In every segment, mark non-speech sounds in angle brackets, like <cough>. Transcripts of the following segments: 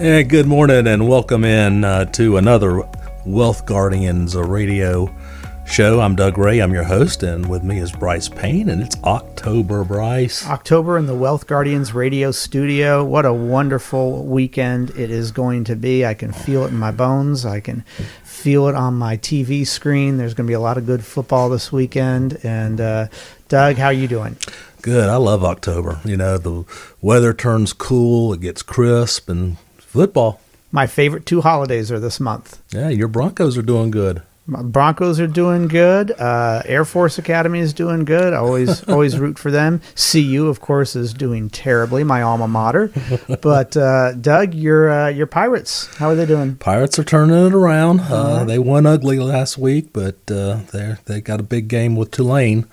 And good morning, and welcome in uh, to another Wealth Guardians radio show. I'm Doug Ray. I'm your host, and with me is Bryce Payne, and it's October, Bryce. October in the Wealth Guardians radio studio. What a wonderful weekend it is going to be. I can feel it in my bones. I can feel it on my TV screen. There's going to be a lot of good football this weekend. And uh, Doug, how are you doing? Good. I love October. You know, the weather turns cool, it gets crisp, and Football. My favorite two holidays are this month. Yeah, your Broncos are doing good. My Broncos are doing good. Uh, Air Force Academy is doing good. I always <laughs> always root for them. CU, of course, is doing terribly. My alma mater. <laughs> But uh, Doug, your uh, your Pirates, how are they doing? Pirates are turning it around. Uh, they won ugly last week, but uh, they they got a big game with Tulane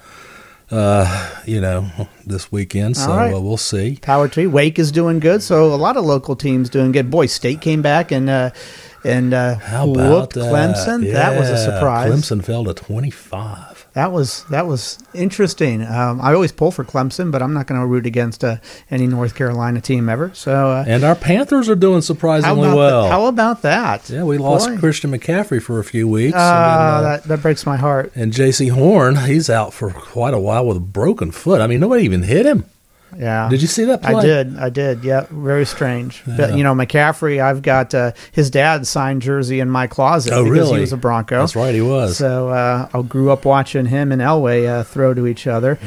uh, you know, this weekend. So right. uh, we'll see. Power to Wake is doing good. So a lot of local teams doing good. Boy, State came back and uh, and uh, How whooped that? Clemson. Yeah. That was a surprise. Clemson fell to twenty five that was that was interesting. Um, I always pull for Clemson, but I'm not going to root against uh, any North Carolina team ever. So, uh, and our Panthers are doing surprisingly how well. how about that? Yeah, we lost Boy. Christian McCaffrey for a few weeks. Uh, uh, that that breaks my heart. And Jaycee Horn, <laughs> he's out for quite a while with a broken foot. I mean, nobody even hit him. Yeah. Did you see that play? I did. I did. Yeah. Very strange. Yeah. But, you know, McCaffrey, I've got uh, his dad's signed jersey in my closet oh, because really? he was a Bronco. That's right, he was. So uh, I grew up watching him and Elway uh, throw to each other.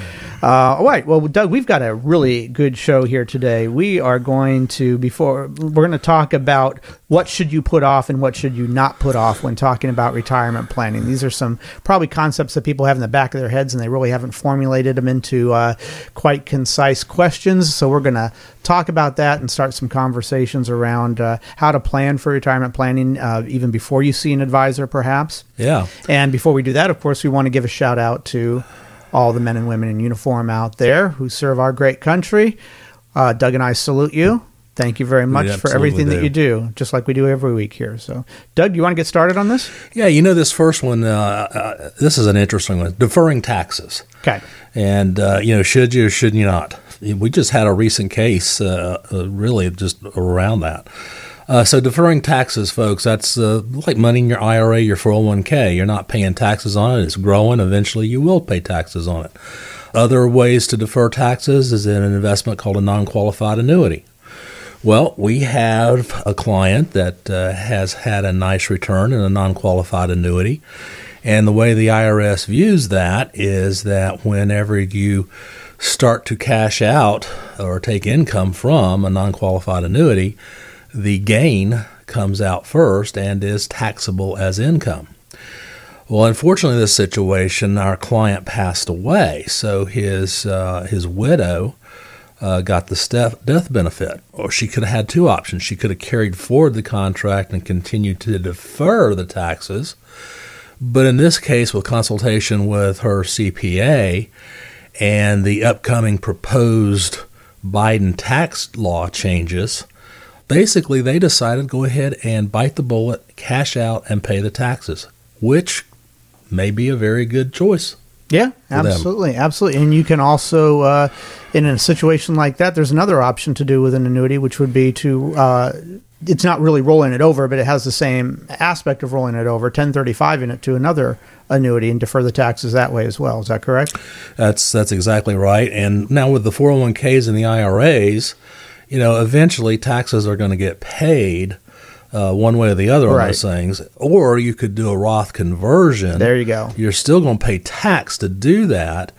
Uh, all right. Well, Doug, we've got a really good show here today. We are going to, before, we're going to talk about what should you put off and what should you not put off when talking about retirement planning. These are some probably concepts that people have in the back of their heads and they really haven't formulated them into uh, quite concise questions. So we're going to talk about that and start some conversations around uh, how to plan for retirement planning uh, even before you see an advisor, perhaps. Yeah. And before we do that, of course, we want to give a shout out to all the men and women in uniform out there who serve our great country. Uh, Doug and I salute you. Thank you very much for everything do. that you do, just like we do every week here. So, Doug, do you want to get started on this? Yeah, you know, this first one, uh, uh, this is an interesting one deferring taxes. Okay. And, uh, you know, should you or should you not? We just had a recent case, uh, uh, really, just around that. Uh, so, deferring taxes, folks, that's like money in your IRA, your 401k. You're not paying taxes on it, it's growing. Eventually, you will pay taxes on it. Other ways to defer taxes is in an investment called a non qualified annuity. Well, we have a client that uh, has had a nice return in a non qualified annuity. And the way the IRS views that is that whenever you start to cash out or take income from a non qualified annuity, the gain comes out first and is taxable as income. Well, unfortunately, this situation, our client passed away, so his uh, his widow uh, got the death benefit. Or she could have had two options. She could have carried forward the contract and continued to defer the taxes. But in this case, with consultation with her CPA and the upcoming proposed Biden tax law changes, basically they decided go ahead and bite the bullet, cash out, and pay the taxes, which may be a very good choice. Yeah, absolutely, them. absolutely. And you can also, uh, in a situation like that, there's another option to do with an annuity, which would be to. Uh, it's not really rolling it over, but it has the same aspect of rolling it over, 1035 in it to another annuity and defer the taxes that way as well. Is that correct? That's that's exactly right. And now with the 401ks and the IRAs, you know, eventually taxes are going to get paid uh, one way or the other right. on those things. Or you could do a Roth conversion. There you go. You're still going to pay tax to do that.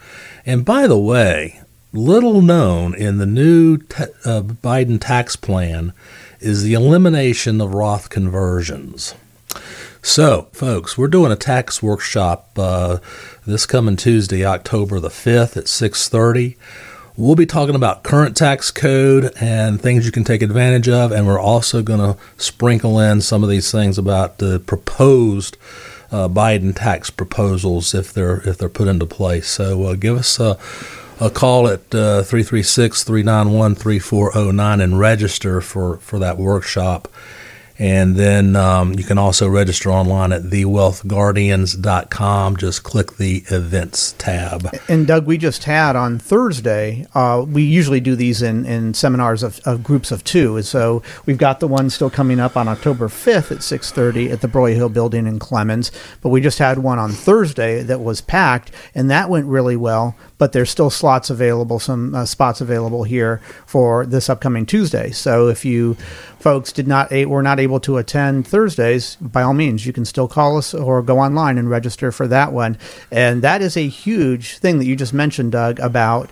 And by the way, little known in the new uh, Biden tax plan is the elimination of Roth conversions. So, folks, we're doing a tax workshop uh, this coming Tuesday, October the 5th at 630. We'll be talking about current tax code and things you can take advantage of, and we're also going to sprinkle in some of these things about the proposed uh, Biden tax proposals if they're if they're put into place. So uh, give us a, a call at uh, 336 391 3409 and register for, for that workshop. And then um, you can also register online at thewealthguardians.com. Just click the events tab. And Doug, we just had on Thursday, uh, we usually do these in, in seminars of, of groups of two. And so we've got the one still coming up on October 5th at 6.30 at the Broyhill Building in Clemmons. But we just had one on Thursday that was packed, and that went really well. But there's still slots available, some uh, spots available here for this upcoming Tuesday. So if you folks did not were not able to attend Thursdays, by all means, you can still call us or go online and register for that one. And that is a huge thing that you just mentioned, Doug, about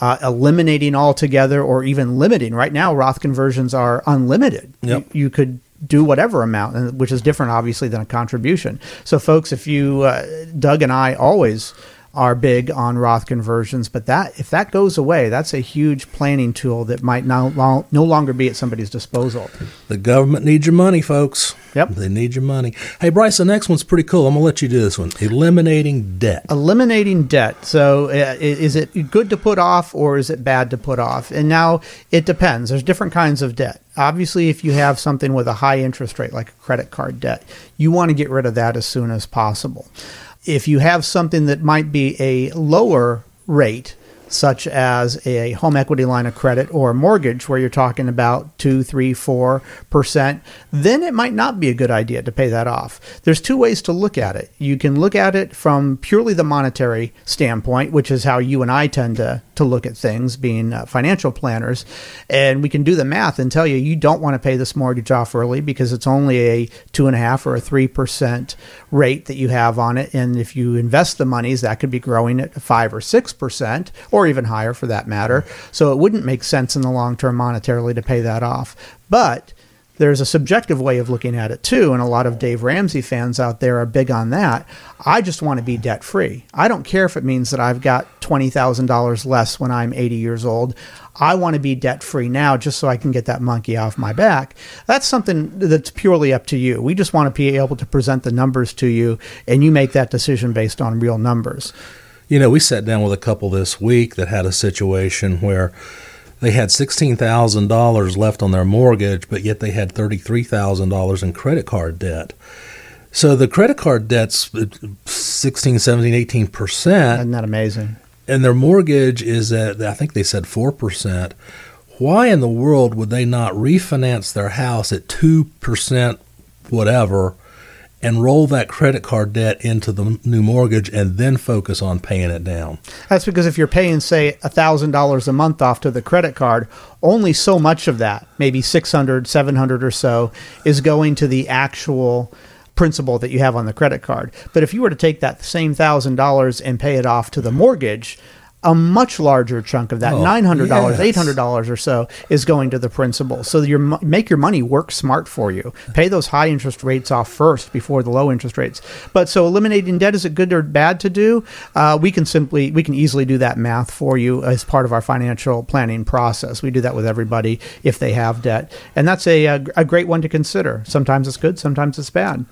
uh, eliminating altogether or even limiting. Right now, Roth conversions are unlimited. Yep. You, you could do whatever amount, which is different, obviously, than a contribution. So, folks, if you, uh, Doug and I always are big on Roth conversions, but that if that goes away, that's a huge planning tool that might no, no longer be at somebody's disposal. The government needs your money, folks. Yep. They need your money. Hey, Bryce, the next one's pretty cool. I'm going to let you do this one. Eliminating debt. Eliminating debt. So, uh, is it good to put off or is it bad to put off? And now it depends. There's different kinds of debt. Obviously, if you have something with a high interest rate, like a credit card debt, you want to get rid of that as soon as possible if you have something that might be a lower rate, such as a home equity line of credit or a mortgage where you're talking about two, three, four percent, then it might not be a good idea to pay that off. There's two ways to look at it. You can look at it from purely the monetary standpoint, which is how you and I tend to, to look at things, being uh, financial planners. And we can do the math and tell you you don't want to pay this mortgage off early because it's only a two and a half or a three percent rate that you have on it. And if you invest the monies, that could be growing at five or six percent or even higher for that matter. Mm-hmm. So it wouldn't make sense in the long term monetarily to pay that off. But there's a subjective way of looking at it too, and a lot of Dave Ramsey fans out there are big on that. I just want to be debt free. I don't care if it means that I've got $20,000 less when I'm 80 years old. I want to be debt free now just so I can get that monkey off my back. That's something that's purely up to you. We just want to be able to present the numbers to you, and you make that decision based on real numbers. You know, we sat down with a couple this week that had a situation where they had $16,000 left on their mortgage, but yet they had $33,000 in credit card debt. So the credit card debt's uh, 16, 17, 18%. Isn't that amazing? And their mortgage is at, I think they said 4%. Why in the world would they not refinance their house at 2%, whatever, and roll that credit card debt into the new mortgage and then focus on paying it down. That's because if you're paying, say, $1,000 a month off to the credit card, only so much of that, maybe 600, 700 or so, is going to the actual principal that you have on the credit card. But if you were to take that same $1,000 and pay it off to the mortgage, a much larger chunk of that, oh, nine hundred dollars, yes. eight hundred dollars or so, is going to the principal. So you make your money work smart for you. Pay those high interest rates off first before the low interest rates. But so eliminating debt is it good or bad to do? Uh, we can simply we can easily do that math for you as part of our financial planning process. We do that with everybody if they have debt, and that's a a, a great one to consider. Sometimes it's good, sometimes it's bad.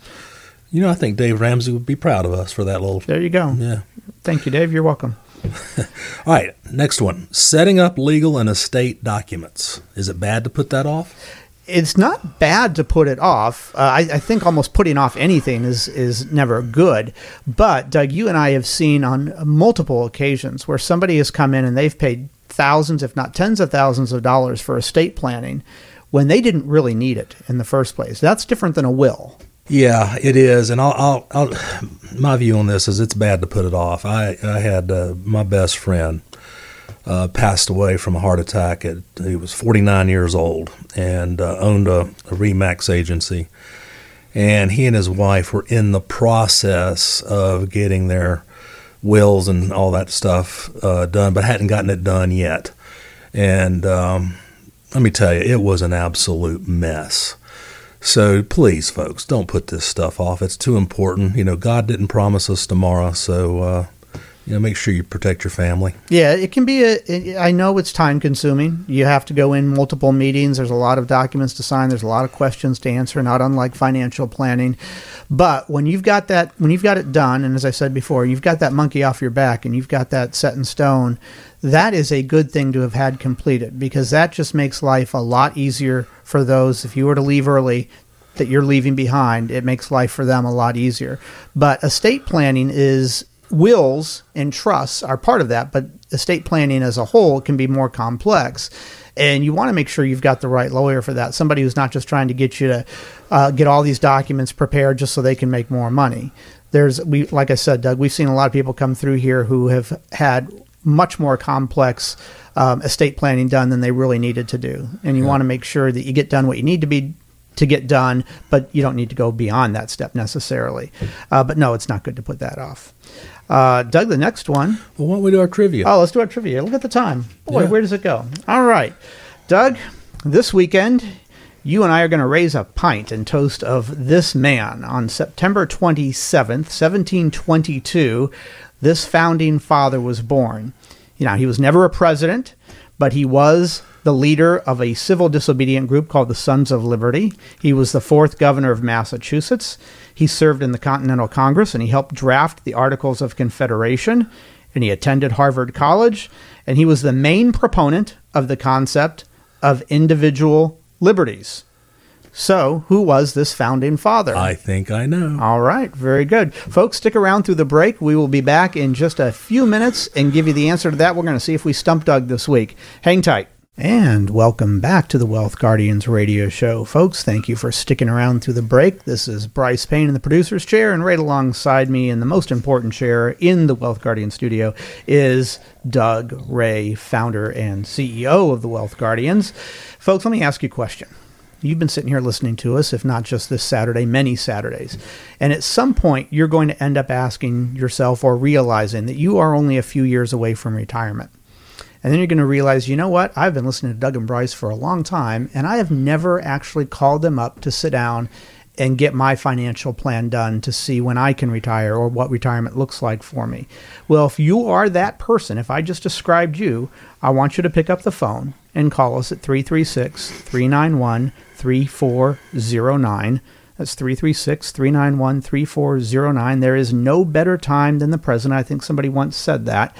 You know, I think Dave Ramsey would be proud of us for that little. There you go. Yeah. Thank you, Dave. You're welcome. <laughs> All right, next one. Setting up legal and estate documents. Is it bad to put that off? It's not bad to put it off. Uh, I, I, think almost putting off anything is is never good. But Doug, you and I have seen on multiple occasions where somebody has come in and they've paid thousands, if not tens of thousands of dollars for estate planning when they didn't really need it in the first place. That's different than a will. Yeah, it is, and I'll, I'll, I'll, my view on this is it's bad to put it off. I, I had uh, my best friend uh, passed away from a heart attack. At, he was 49 years old and uh, owned a, a Remax agency, and he and his wife were in the process of getting their wills and all that stuff uh, done, but hadn't gotten it done yet. And um, let me tell you, it was an absolute mess. So please, folks, don't put this stuff off. It's too important. You know, God didn't promise us tomorrow, so uh, you know, make sure you protect your family. Yeah, it can be a. I know it's time consuming. You have to go in multiple meetings. There's a lot of documents to sign. There's a lot of questions to answer. Not unlike financial planning, but when you've got that, when you've got it done, and as I said before, you've got that monkey off your back, and you've got that set in stone. That is a good thing to have had completed because that just makes life a lot easier for those. If you were to leave early, that you're leaving behind, it makes life for them a lot easier. But estate planning is wills and trusts are part of that, but estate planning as a whole can be more complex. And you want to make sure you've got the right lawyer for that. Somebody who's not just trying to get you to uh, get all these documents prepared just so they can make more money. There's we like I said, Doug. We've seen a lot of people come through here who have had much more complex um, estate planning done than they really needed to do. And you want to make sure that you get done what you need to be to get done, but you don't need to go beyond that step necessarily. Uh, but no, it's not good to put that off. Uh, Doug, the next one. Well, why don't we do our trivia? Oh, let's do our trivia. Look at the time. Boy, Yeah. where does it go? All right. Doug, this weekend, you and I are going to raise a pint in toast of this man on September 27th, 1722. This founding father was born. You know, he was never a president, but he was the leader of a civil disobedient group called the Sons of Liberty. He was the fourth governor of Massachusetts. He served in the Continental Congress and he helped draft the Articles of Confederation. And he attended Harvard College. And he was the main proponent of the concept of individual liberties. So, who was this founding father? I think I know. All right, very good. Folks, stick around through the break. We will be back in just a few minutes and give you the answer to that. We're going to see if we stump Doug this week. Hang tight. And welcome back to the Wealth Guardians radio show. Folks, thank you for sticking around through the break. This is Bryce Payne in the producer's chair, and right alongside me in the most important chair in the Wealth Guardian studio is Doug Ray, founder and CEO of the Wealth Guardians. Folks, let me ask you a question. You've been sitting here listening to us, if not just this Saturday, many Saturdays. And at some point, you're going to end up asking yourself or realizing that you are only a few years away from retirement. And then you're going to realize, you know what? I've been listening to Doug and Bryce for a long time, and I have never actually called them up to sit down and get my financial plan done to see when I can retire or what retirement looks like for me. Well, if you are that person, if I just described you, I want you to pick up the phone and call us at 336 391 3409. That's 336 391 3409. There is no better time than the present. I think somebody once said that.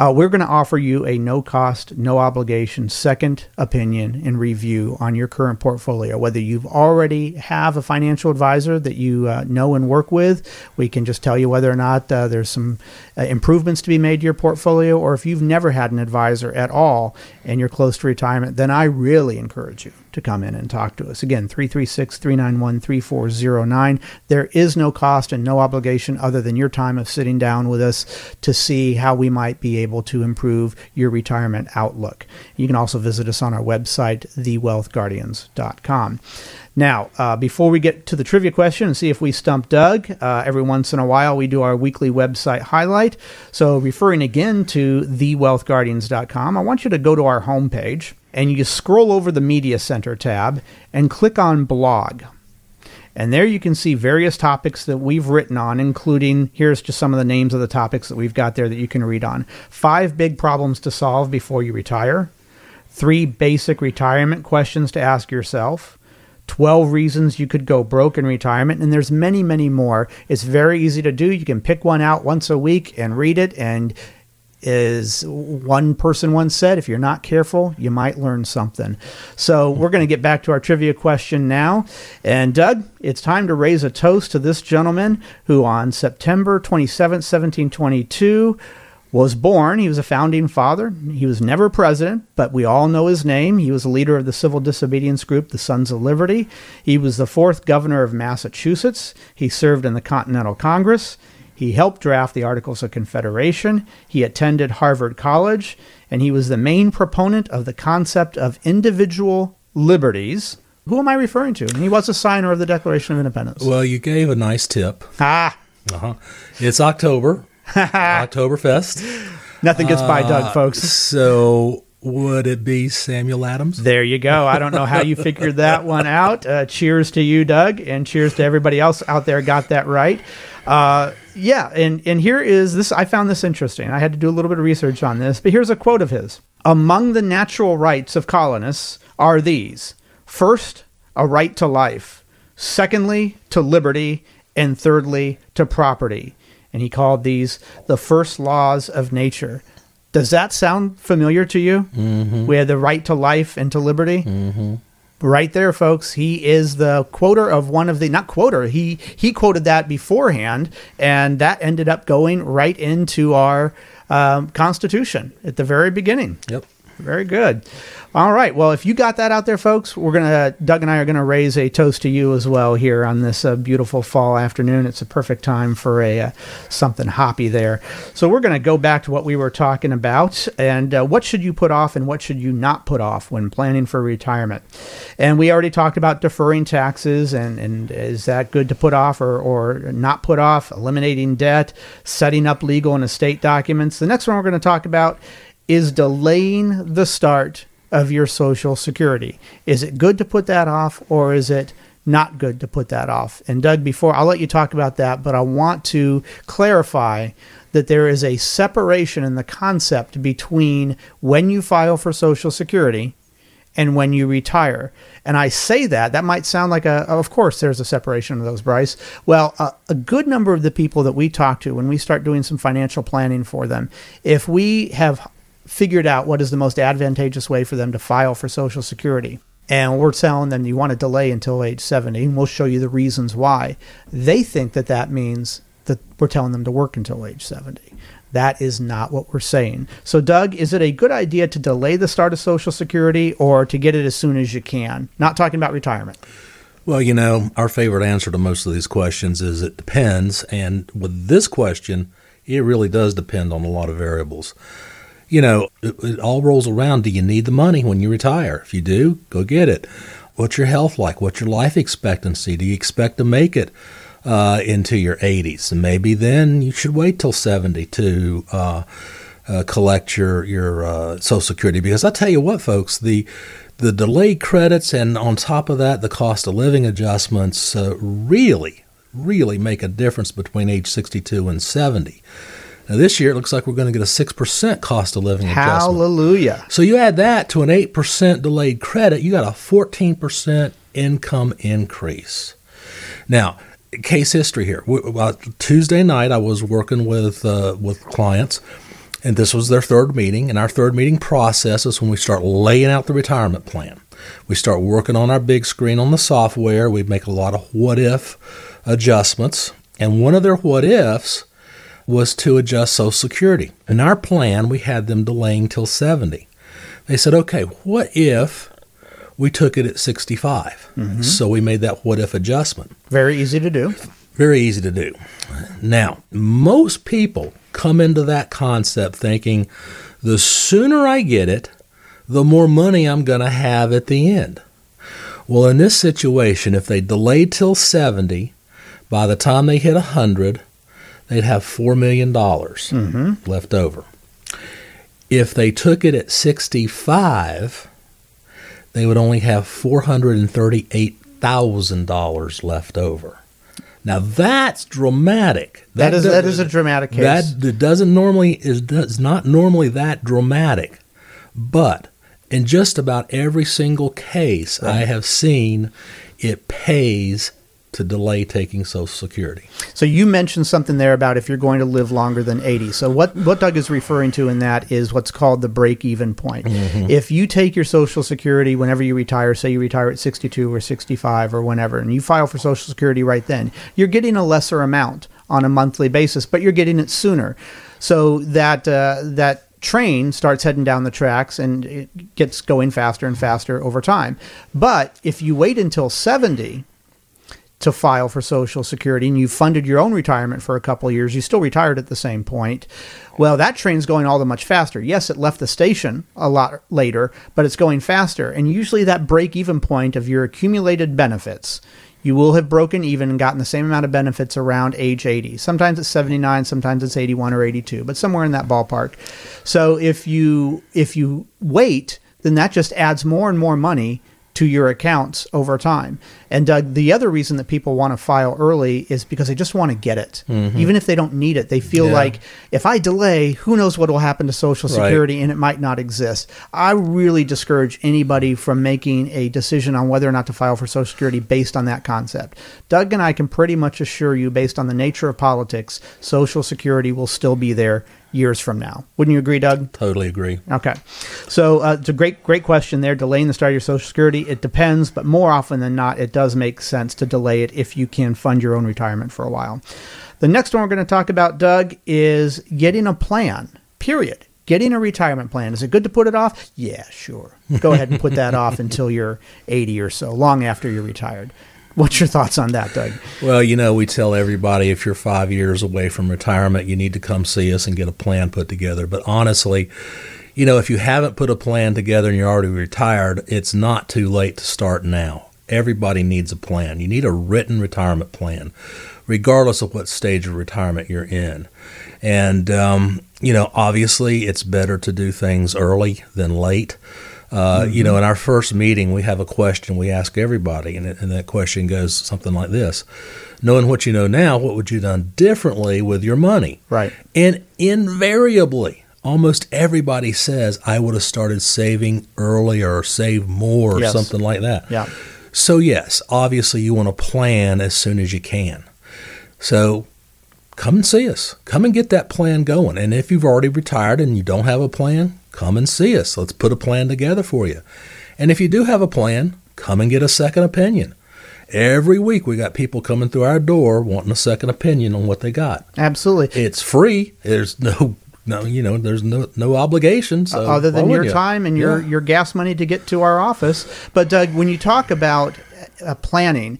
Uh, we're going to offer you a no cost, no obligation second opinion and review on your current portfolio. Whether you've already have a financial advisor that you uh, know and work with, we can just tell you whether or not uh, there's some uh, improvements to be made to your portfolio, or if you've never had an advisor at all and you're close to retirement, then I really encourage you to come in and talk to us. Again, 336 391 3409. There is no cost and no obligation other than your time of sitting down with us to see how we might be able to improve your retirement outlook. You can also visit us on our website, thewealthguardians.com. Now, uh, before we get to the trivia question and see if we stump Doug, uh, every once in a while we do our weekly website highlight. So, referring again to thewealthguardians.com, I want you to go to our homepage and you scroll over the Media Center tab and click on blog. And there you can see various topics that we've written on, including here's just some of the names of the topics that we've got there that you can read on. Five big problems to solve before you retire, three basic retirement questions to ask yourself. 12 reasons you could go broke in retirement and there's many many more it's very easy to do you can pick one out once a week and read it and is one person once said if you're not careful you might learn something so we're going to get back to our trivia question now and doug it's time to raise a toast to this gentleman who on september 27 1722 was born. He was a founding father. He was never president, but we all know his name. He was a leader of the civil disobedience group, the Sons of Liberty. He was the fourth governor of Massachusetts. He served in the Continental Congress. He helped draft the Articles of Confederation. He attended Harvard College, and he was the main proponent of the concept of individual liberties. Who am I referring to? And he was a signer of the Declaration of Independence. Well, you gave a nice tip. ah, Uh-huh. It's October, <laughs> Oktoberfest. nothing gets by Uh, Doug, folks. So would it be Samuel Adams? There you go. I don't know how you figured that one out. Uh, cheers to you, Doug, and cheers to everybody else out there got that right. Uh, yeah, and and here is this. I found this interesting. I had to do a little bit of research on this, but here's a quote of his: "Among the natural rights of colonists are these: first, a right to life; secondly, to liberty; and thirdly, to property." And he called these the first laws of nature. Does that sound familiar to you? Mm-hmm. We have the right to life and to liberty. Mm-hmm. right there, folks. He is the quoter of one of the not quoter. He he quoted that beforehand, and that ended up going right into our um, Constitution at the very beginning. Yep. Very good. All right. Well, if you got that out there, folks, we're gonna Doug and I are gonna raise a toast to you as well here on this uh, beautiful fall afternoon. It's a perfect time for a uh, something hoppy there. So we're gonna go back to what we were talking about and uh, what should you put off and what should you not put off when planning for retirement. And we already talked about deferring taxes and and is that good to put off or or not put off? Eliminating debt, setting up legal and estate documents. The next one we're to talk about is delaying the start of your Social Security. Is it good to put that off or is it not good to put that off? And Doug, before I'll let you talk about that, but I want to clarify that there is a separation in the concept between when you file for Social Security and when you retire. And I say that, that might sound like a, of course, there's a separation of those, Bryce. Well, a, a, good number of the people that we talk to when we start doing some financial planning for them, if we have figured out what is the most advantageous way for them to file for Social Security. And we're telling them you want to delay until age 70, and we'll show you the reasons why. They think that that means that we're telling them to work until age 70. That is not what we're saying. So, Doug, is it a good idea to delay the start of Social Security or to get it as soon as you can? Not talking about retirement. Well, you know, our favorite answer to most of these questions is it depends. And with this question, it really does depend on a lot of variables you know, it, it, all rolls around. Do you need the money when you retire? If you do, go get it. What's your health like? What's your life expectancy? Do you expect to make it uh, into your 80s? And maybe then you should wait till 70 to uh, uh, collect your your uh, Social Security. Because I tell you what, folks, the the delayed credits and on top of that, the cost of living adjustments uh, really, really make a difference between age 62 and 70. Now, this year it looks like we're going to get a 6% cost of living adjustment. Hallelujah. So you add that to an 8% delayed credit, you got a 14% income increase. Now, case history here. Tuesday night, I was working with uh, with clients, and this was their third meeting. And our third meeting process is when we start laying out the retirement plan. We start working on our big screen on the software. We make a lot of what if adjustments, and one of their what ifs was to adjust Social Security. In our plan, we had them delaying till 70. They said, okay, what if we took it at 65? Mm-hmm. So we made that what if adjustment. Very easy to do. Very easy to do. Now, most people come into that concept thinking the sooner I get it, the more money I'm going to have at the end. Well, in this situation, if they delayed till 70, by the time they hit 100, they'd have $4 million mm-hmm. left over. If they took it at 65, they would only have $438,000 left over. Now that's dramatic. That, that is that is a dramatic case. That doesn't normally is does not normally that dramatic, but in just about every single case right. I have seen, it pays to delay taking Social Security. So you mentioned something there about if you're going to live longer than 80. So what what Doug is referring to in that is what's called the break even point. Mm-hmm. If you take your Social Security whenever you retire, say you retire at 62 or 65 or whenever, and you file for Social Security right then, you're getting a lesser amount on a monthly basis, but you're getting it sooner. So that uh, that train starts heading down the tracks and it gets going faster and faster over time. But if you wait until 70 to file for Social Security and you funded your own retirement for a couple of years, you still retired at the same point. Well, that train's going all the much faster. Yes, it left the station a lot later, but it's going faster. And usually that break even point of your accumulated benefits, you will have broken even and gotten the same amount of benefits around age 80. Sometimes it's 79, sometimes it's 81 or 82, but somewhere in that ballpark. So if you if you wait, then that just adds more and more money to your accounts over time. And Doug, the other reason that people want to file early is because they just want to get it. Mm-hmm. Even if they don't need it, they feel yeah. like if I delay, who knows what will happen to Social Security right. and it might not exist. I really discourage anybody from making a decision on whether or not to file for Social Security based on that concept. Doug and I can pretty much assure you, based on the nature of politics, Social Security will still be there years from now. Wouldn't you agree, Doug? Totally agree. Okay. So uh, it's a great, great question there. Delaying the start of your Social Security, it depends, but more often than not, it does make sense to delay it if you can fund your own retirement for a while. The next one we're going to talk about, Doug, is getting a plan, period. Getting a retirement plan. Is it good to put it off? Yeah, sure. Go ahead and put that off until you're 80 or so, long after you're retired. What's your thoughts on that, Doug? Well, you know, we tell everybody if you're five years away from retirement, you need to come see us and get a plan put together. But honestly, you know, if you haven't put a plan together and you're already retired, it's not too late to start now. Everybody needs a plan. You need a written retirement plan, regardless of what stage of retirement you're in. And, um, you know, obviously it's better to do things early than late. Uh, mm-hmm. You know, in our first meeting, we have a question we ask everybody, and, it, and that question goes something like this Knowing what you know now, what would you have done differently with your money? Right. And invariably, almost everybody says, I would have started saving earlier or save more or yes. something like that. Yeah. So, yes, obviously, you want to plan as soon as you can. So, come and see us. Come and get that plan going. And if you've already retired and you don't have a plan, come and see us. Let's put a plan together for you. And if you do have a plan, come and get a second opinion. Every week we got people coming through our door wanting a second opinion on what they got. Absolutely. It's free. There's no no, you know, there's no no obligation. So other than your you? time and your yeah. your gas money to get to our office. But Doug, when you talk about uh, planning,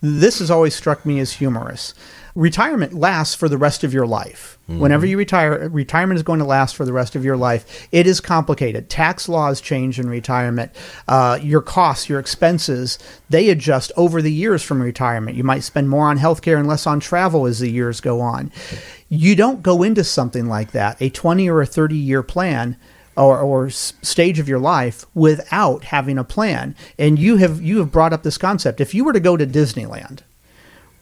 this has always struck me as humorous retirement lasts for the rest of your life. Mm-hmm. Whenever you retire, retirement is going to last for the rest of your life. It is complicated. Tax laws change in retirement. Uh, your costs, your expenses, they adjust over the years from retirement. You might spend more on healthcare and less on travel as the years go on. You don't go into something like that, a 20 or a 30 year plan. Or, or, stage of your life without having a plan. And you have you have brought up this concept. If you were to go to Disneyland,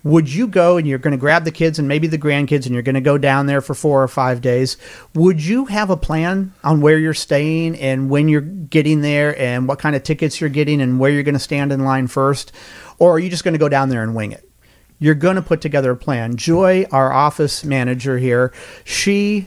would you go and you're going to grab the kids and maybe the grandkids and you're going to go down there for four or five days would you have a plan on where you're staying and when you're getting there and what kind of tickets you're getting and where you're going to stand in line first or are you just going to go down there and wing it you're going to put together a plan joy our office manager here she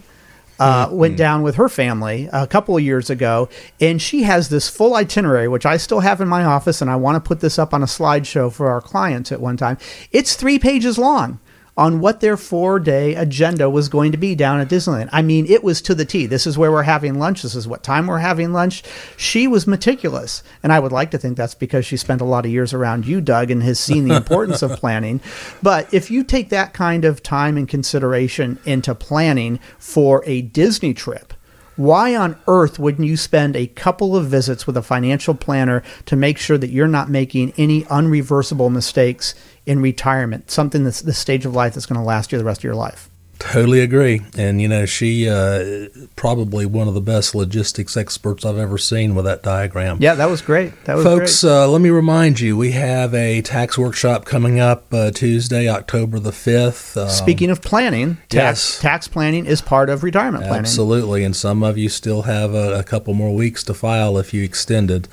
uh, mm-hmm. went down with her family a couple of years ago, and she has this full itinerary, which I still have in my office, and I want to put this up on a slideshow for our clients at one time. It's three pages long on what their four day agenda was going to be down at Disneyland. I mean, it was to the T. This is where we're having lunch. This is what time we're having lunch. She was meticulous. And I would like to think that's because she spent a lot of years around you, Doug, and has seen the importance of <laughs> planning. But if you take that kind of time and consideration into planning for a Disney trip, why on earth wouldn't you spend a couple of visits with a financial planner to make sure that you're not making any unreversible mistakes in retirement, something that's the stage of life that's going to last you the rest of your life? Totally agree. And, you know, she uh, probably one of the best logistics experts I've ever seen with that diagram. Yeah, that was great. That was Folks, uh, let me remind you, we have a tax workshop coming up uh, Tuesday, October the 5th. Um, Speaking of planning, tax, yes. tax planning is part of retirement planning. Absolutely. And some of you still have a, a couple more weeks to file if you extended.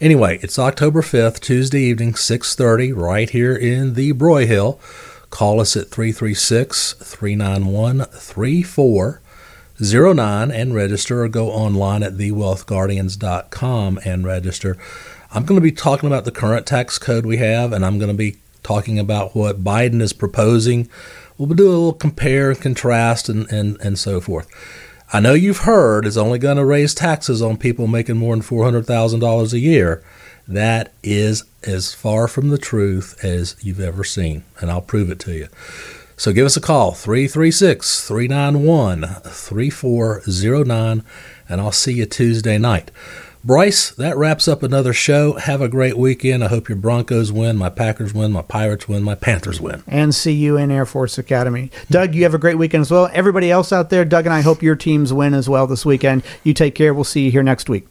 Anyway, it's October 5th, Tuesday evening, 6.30, right here in the Broyhill. Call us at 336 391 3409 and register, or go online at thewealthguardians.com and register. I'm going to be talking about the current tax code we have, and I'm going to be talking about what Biden is proposing. We'll do a little compare and contrast and, and, and so forth. I know you've heard it's only going to raise taxes on people making more than $400,000 a year. That is as far from the truth as you've ever seen, and I'll prove it to you. So give us a call, 336 391 3409, and I'll see you Tuesday night. Bryce, that wraps up another show. Have a great weekend. I hope your Broncos win, my Packers win, my Pirates win, my Panthers win. And see you in Air Force Academy. Doug, you have a great weekend as well. Everybody else out there, Doug and I hope your teams win as well this weekend. You take care. We'll see you here next week.